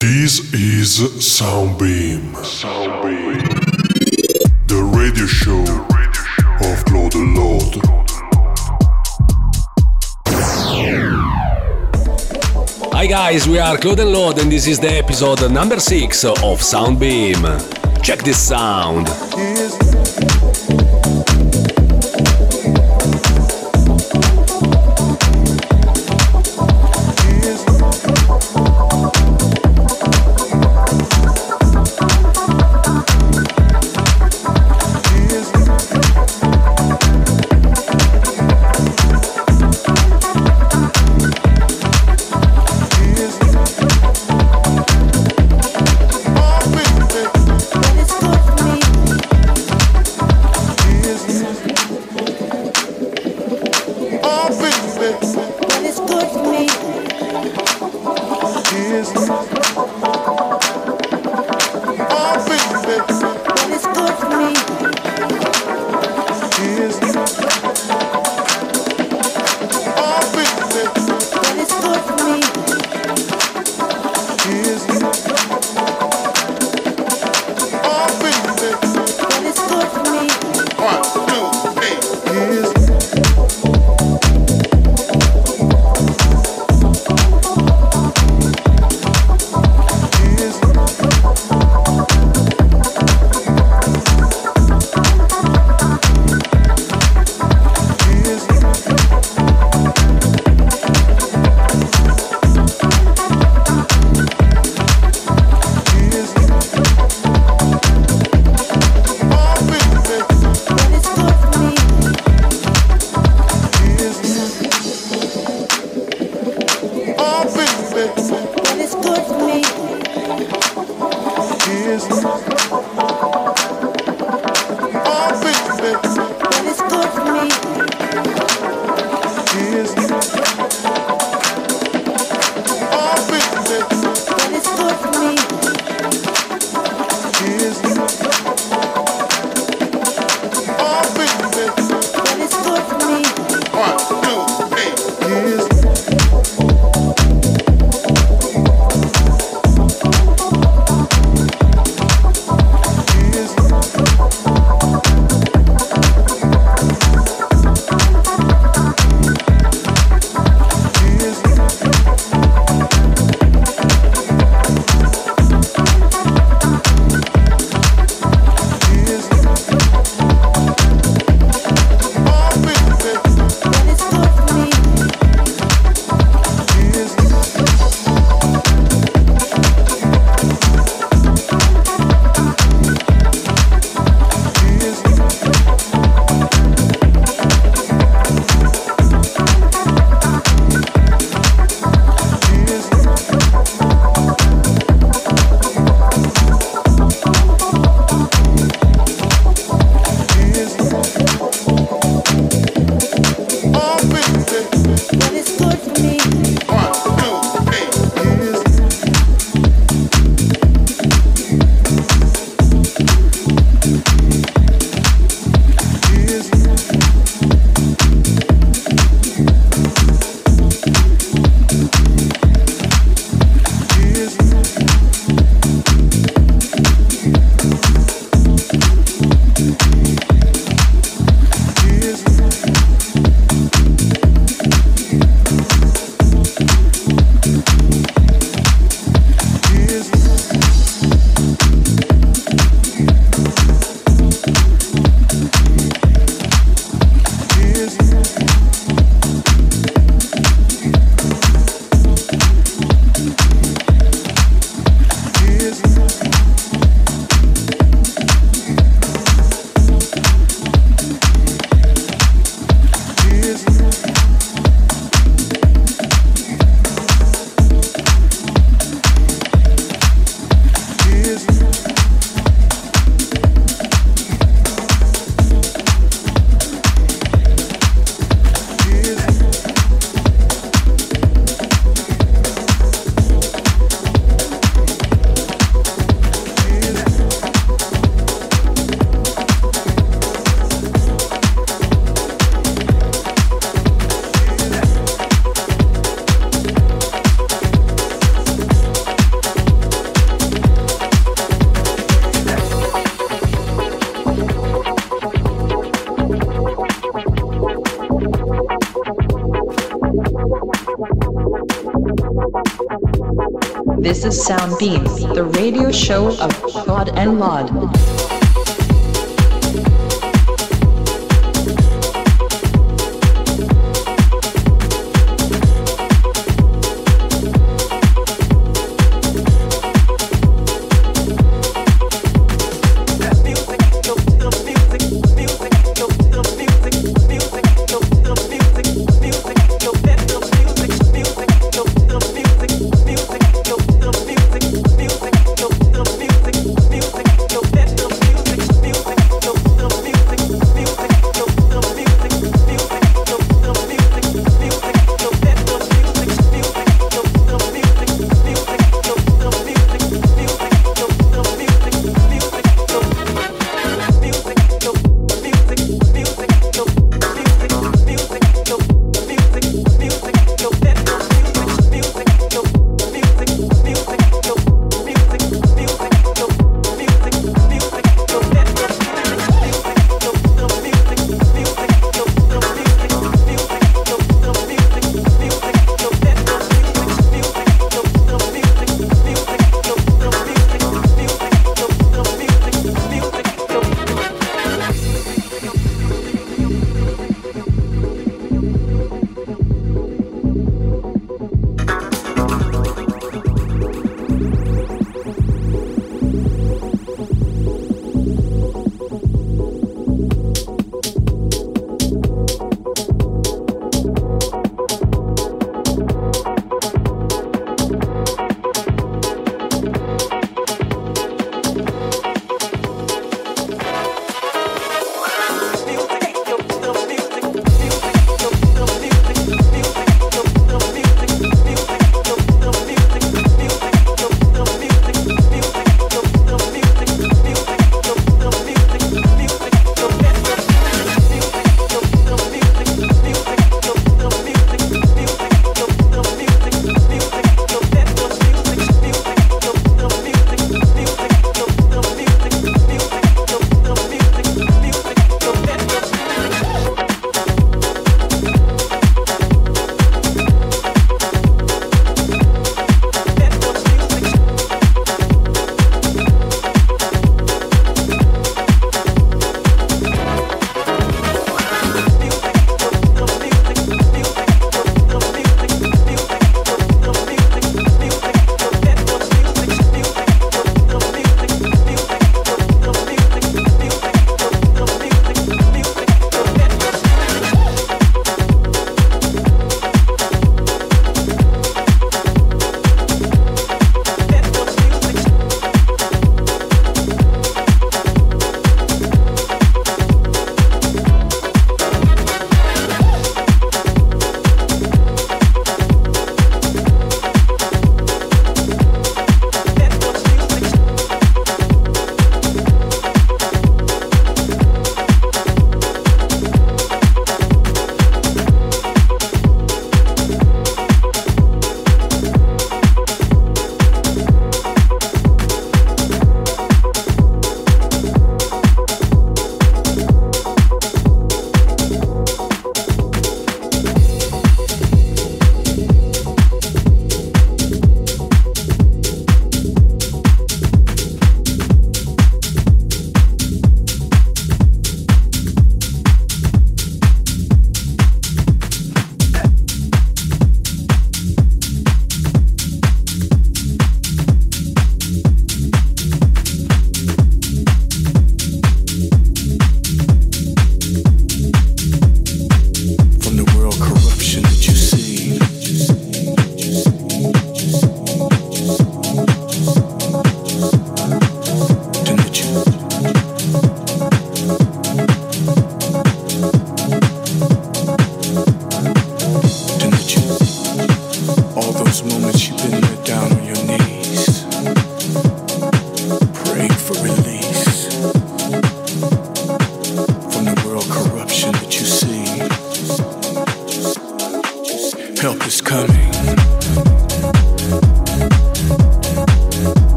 This is Soundbeam. Soundbeam. The radio show of Klod Lodd. Hi guys, we are Klod and Lodd and this is the episode number 6 of Soundbeam. Check this sound.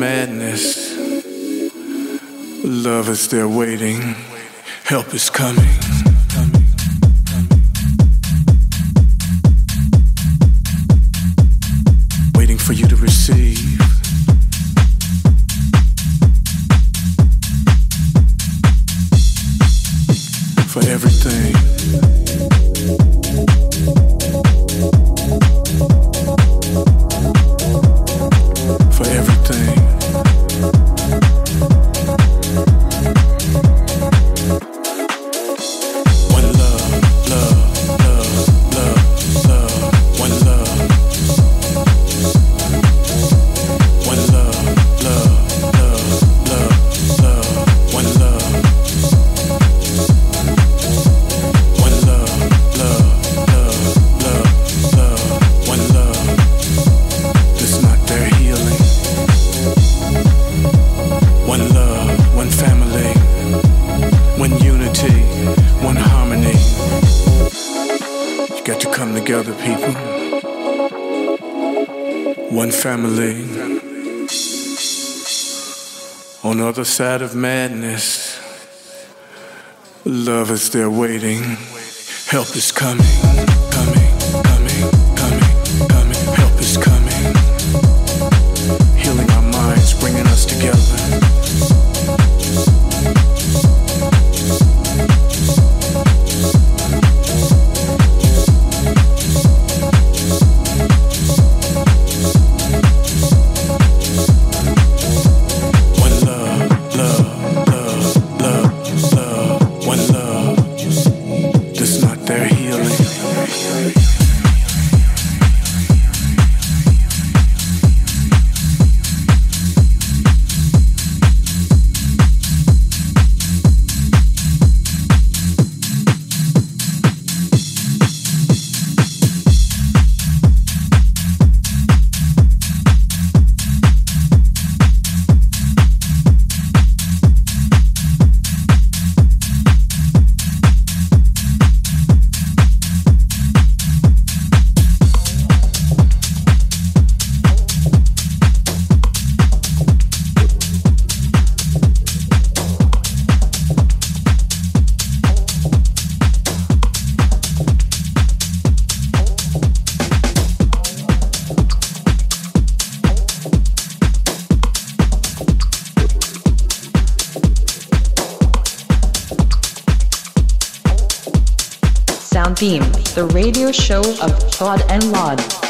They're other people. One family. On the other side of madness. Love is there waiting. Help is coming, coming, the radio show of Klod and Lodd.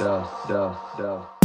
duh, duh, duh.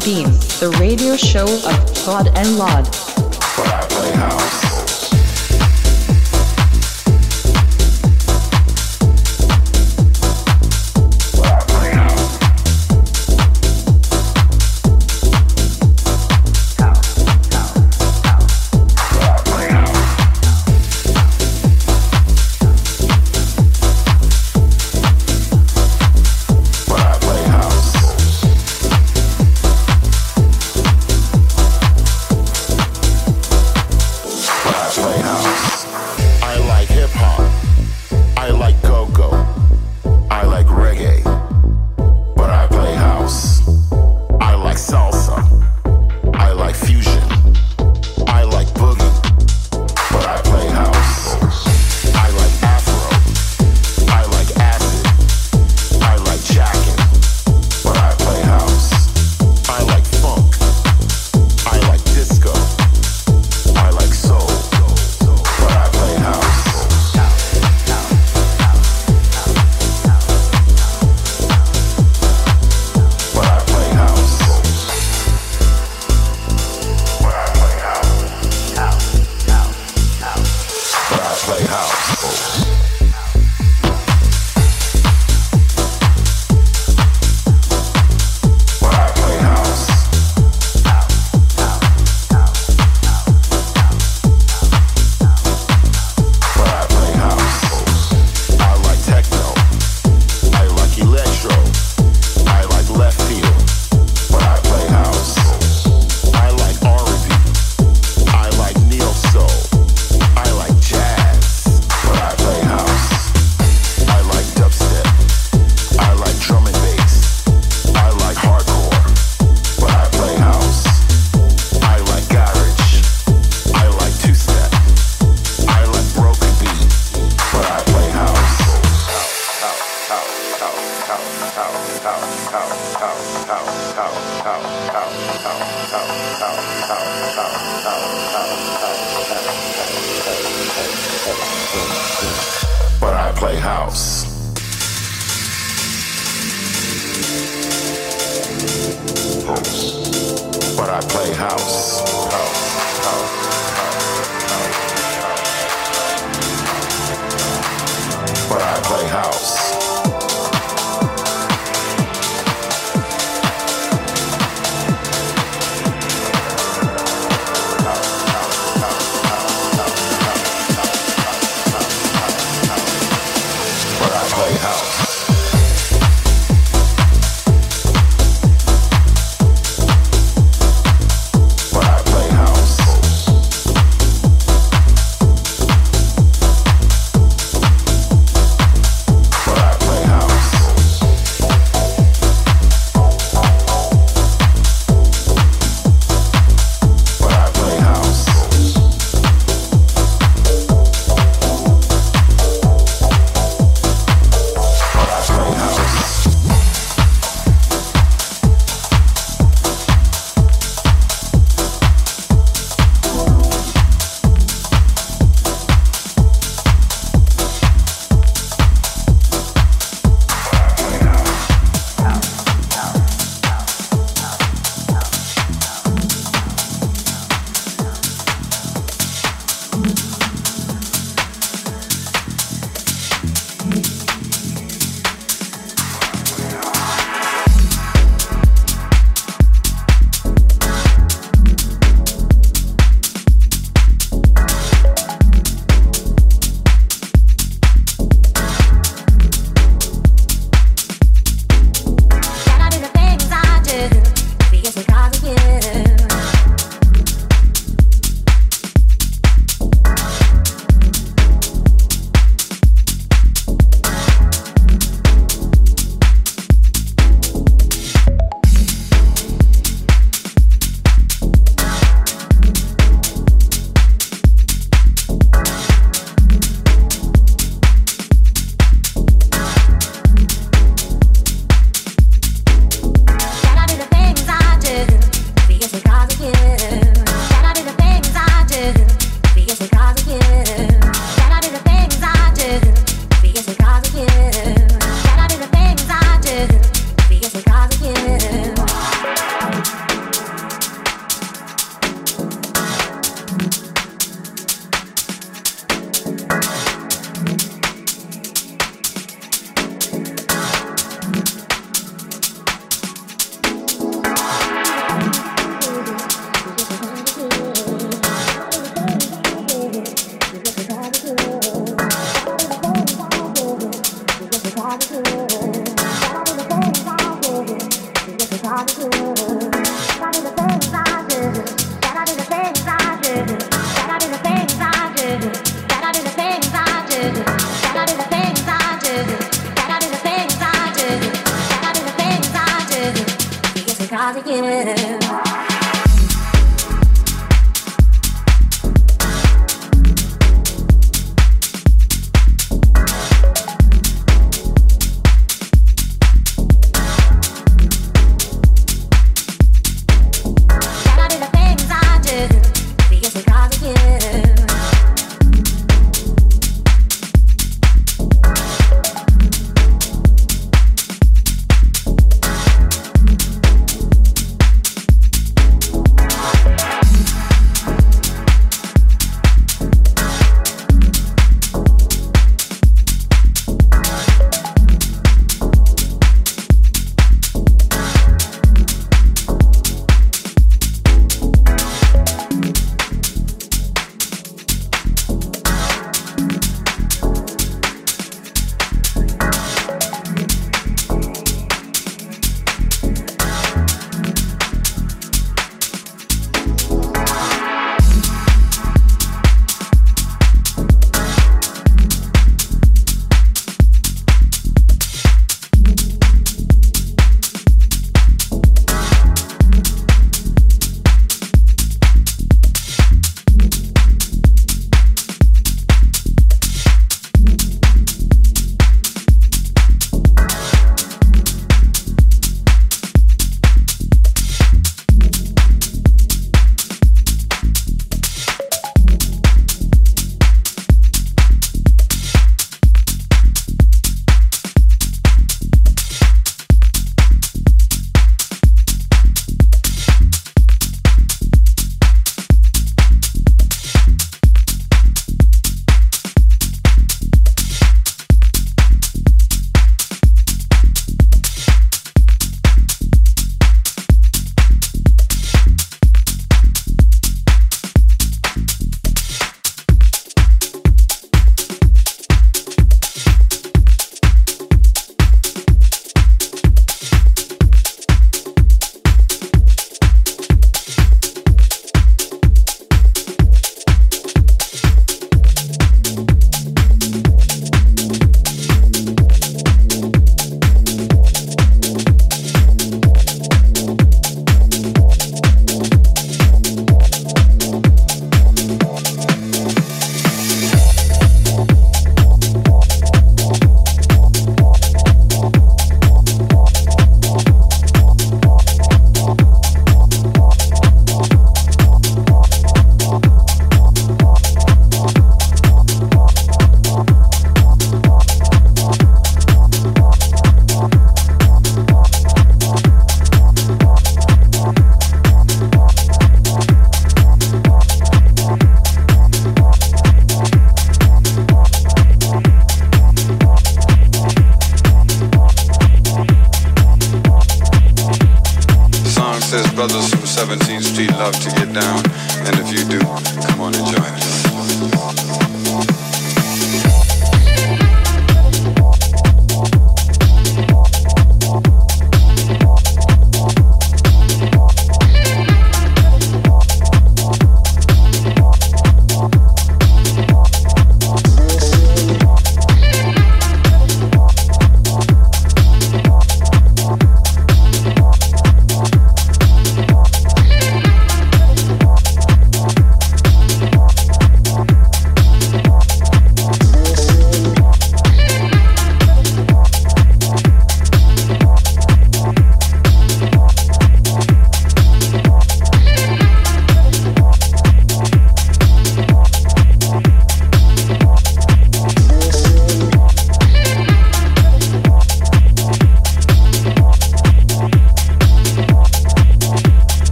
Soundbeam, the radio show of Klod and Lodd.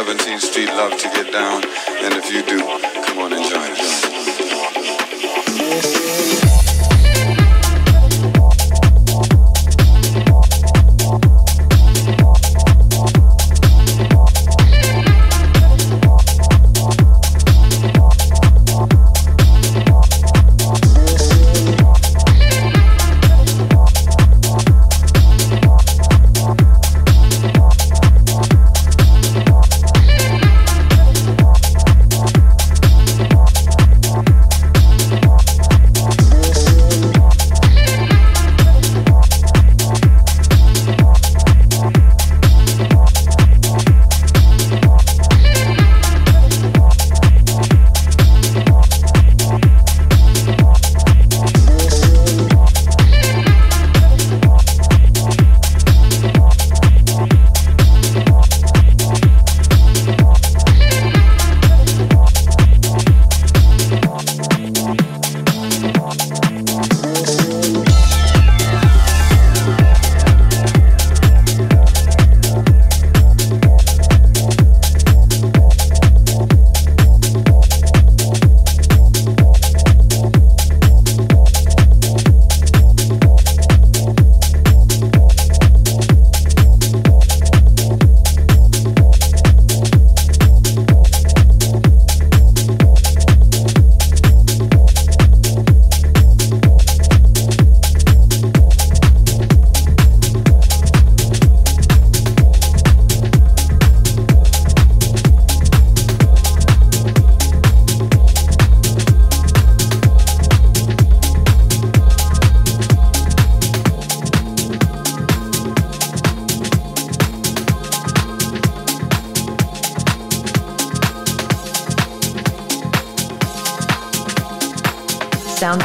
17th Street love to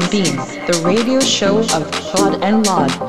Is Sound Beam, the radio show of Klod and Lodd.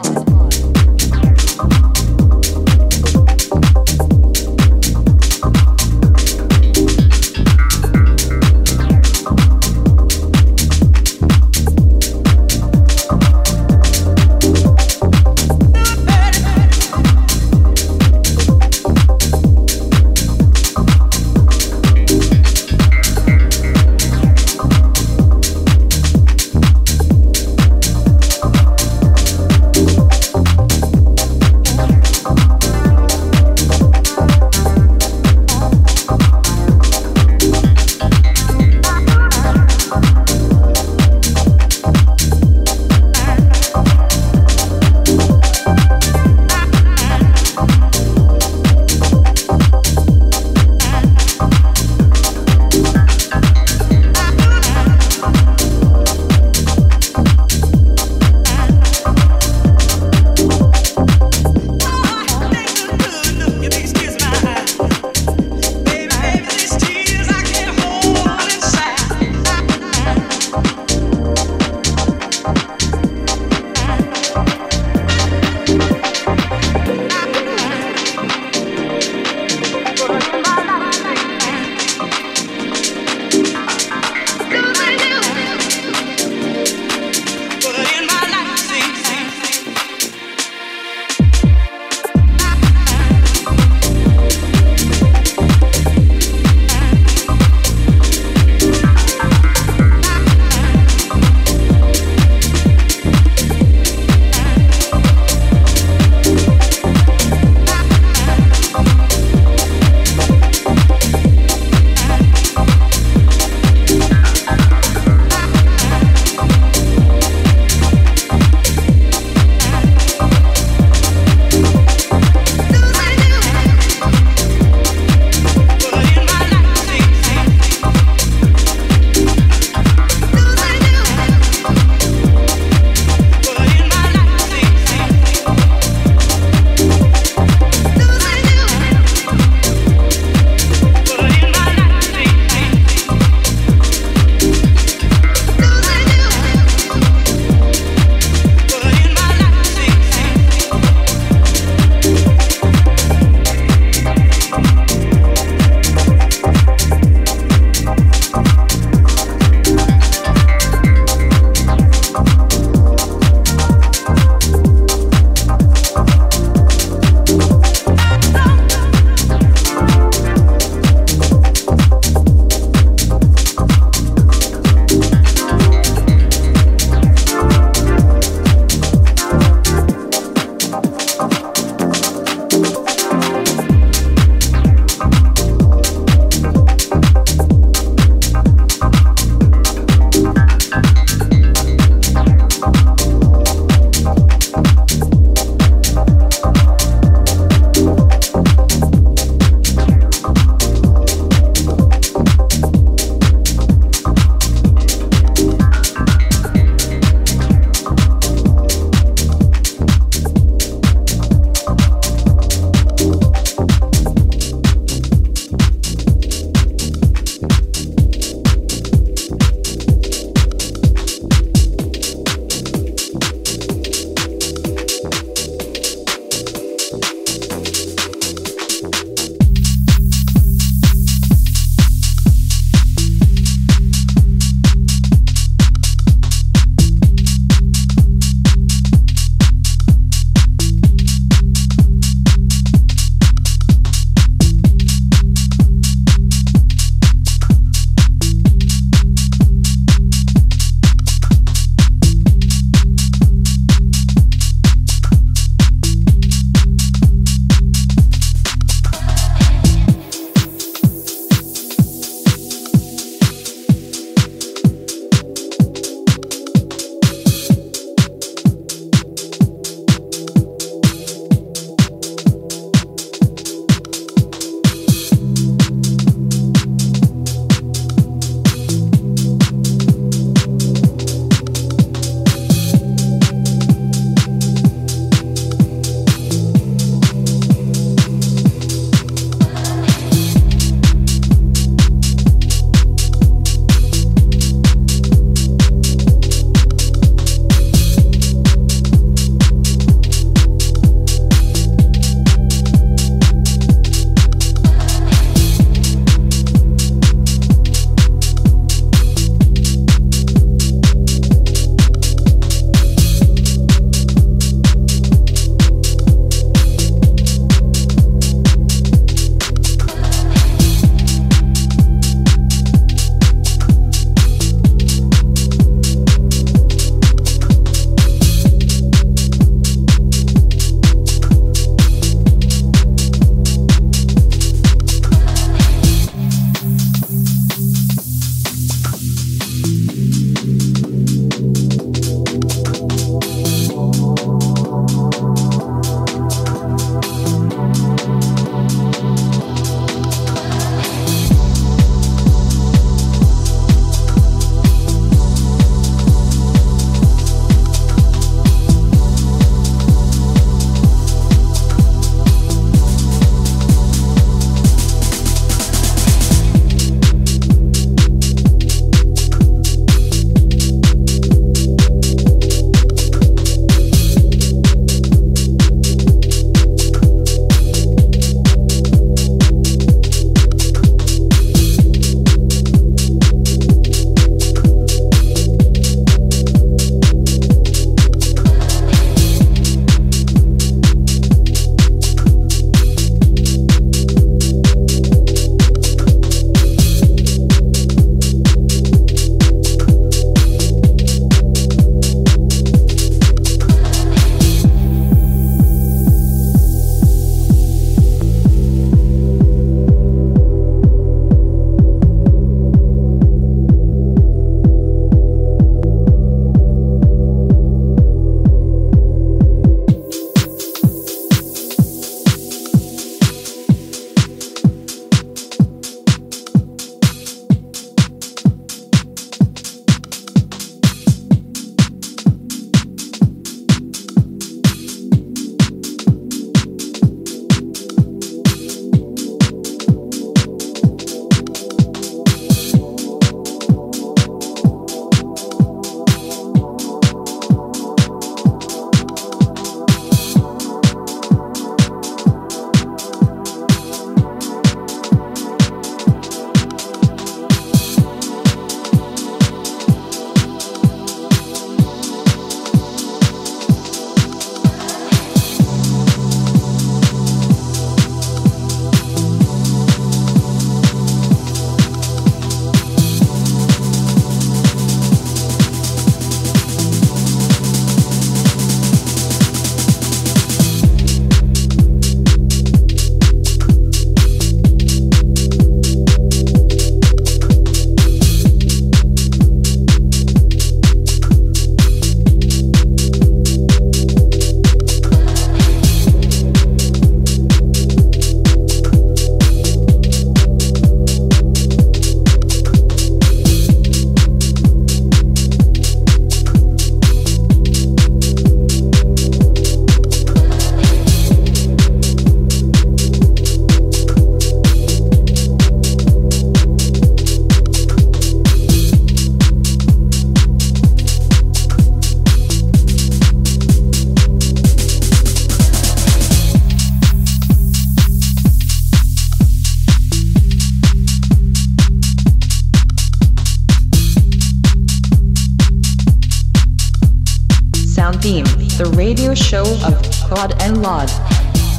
Show of Klod and Lodd.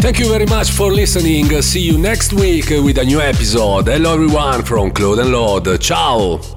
Thank you very much for listening. See you next week with a new episode. Hello everyone from Klod and Lodd. Ciao!